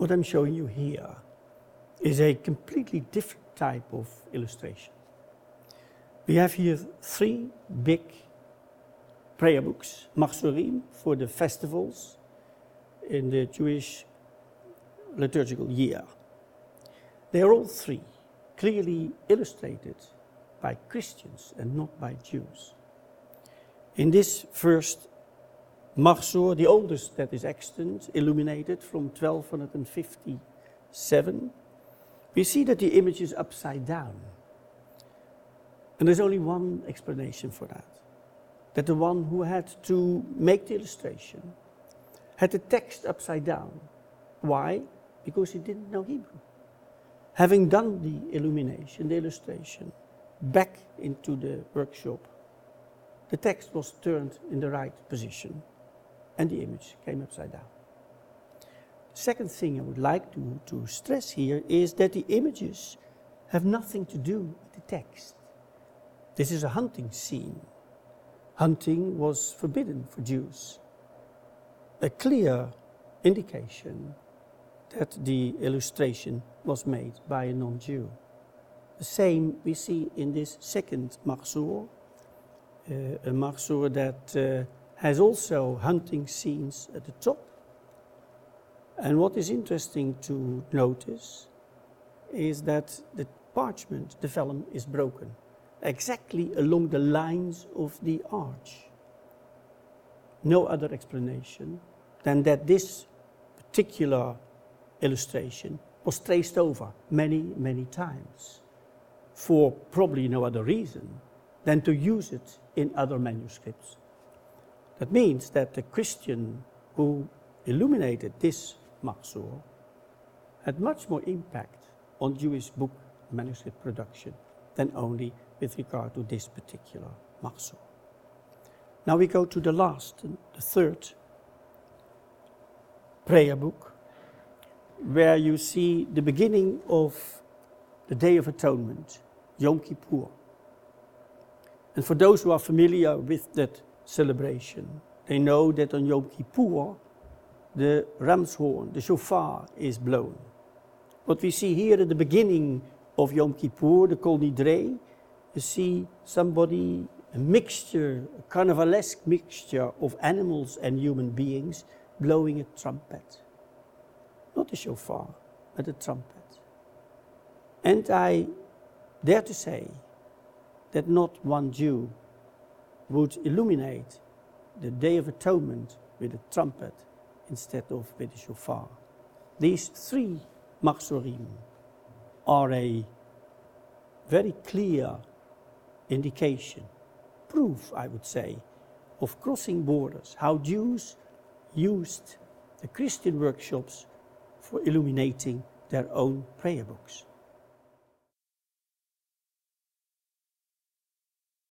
What I'm showing you here is a completely different type of illustration. We have here three big prayer books, Machzorim, for the festivals in the Jewish liturgical year. They are all three clearly illustrated by Christians and not by Jews. In this first Machzor, the oldest that is extant, illuminated from 1257, we see that the image is upside down. And there's only one explanation for that. That the one who had to make the illustration had the text upside down. Why? Because he didn't know Hebrew. Having done the illumination, the illustration, back into the workshop, the text was turned in the right position and the image came upside down. The Second thing I would like to, to stress here is that the images have nothing to do with the text. This is a hunting scene. Hunting was forbidden for Jews. A clear indication that the illustration was made by a non Jew. The same we see in this second Machzor, uh, a Machzor that uh, has also hunting scenes at the top. And what is interesting to notice is that the parchment, the vellum, is broken exactly along the lines of the arch. No other explanation than that this particular illustration was traced over many, many times for probably no other reason than to use it in other manuscripts. That means that the Christian who illuminated this Machzor had much more impact on Jewish book manuscript production than only with regard to this particular Machzor. Now we go to the last, the third prayer book, where you see the beginning of the Day of Atonement, Yom Kippur. And for those who are familiar with that celebration, they know that on Yom Kippur, the ram's horn, the shofar, is blown. What we see here at the beginning of Yom Kippur, the Kol Nidre, you see somebody, a mixture, a carnivalesque mixture of animals and human beings blowing a trumpet. Not a shofar, but a trumpet. And I dare to say that not one Jew would illuminate the Day of Atonement with a trumpet instead of with a shofar. These three Machzorim are a very clear indication, proof, I would say, of crossing borders, how Jews used the Christian workshops for illuminating their own prayer books.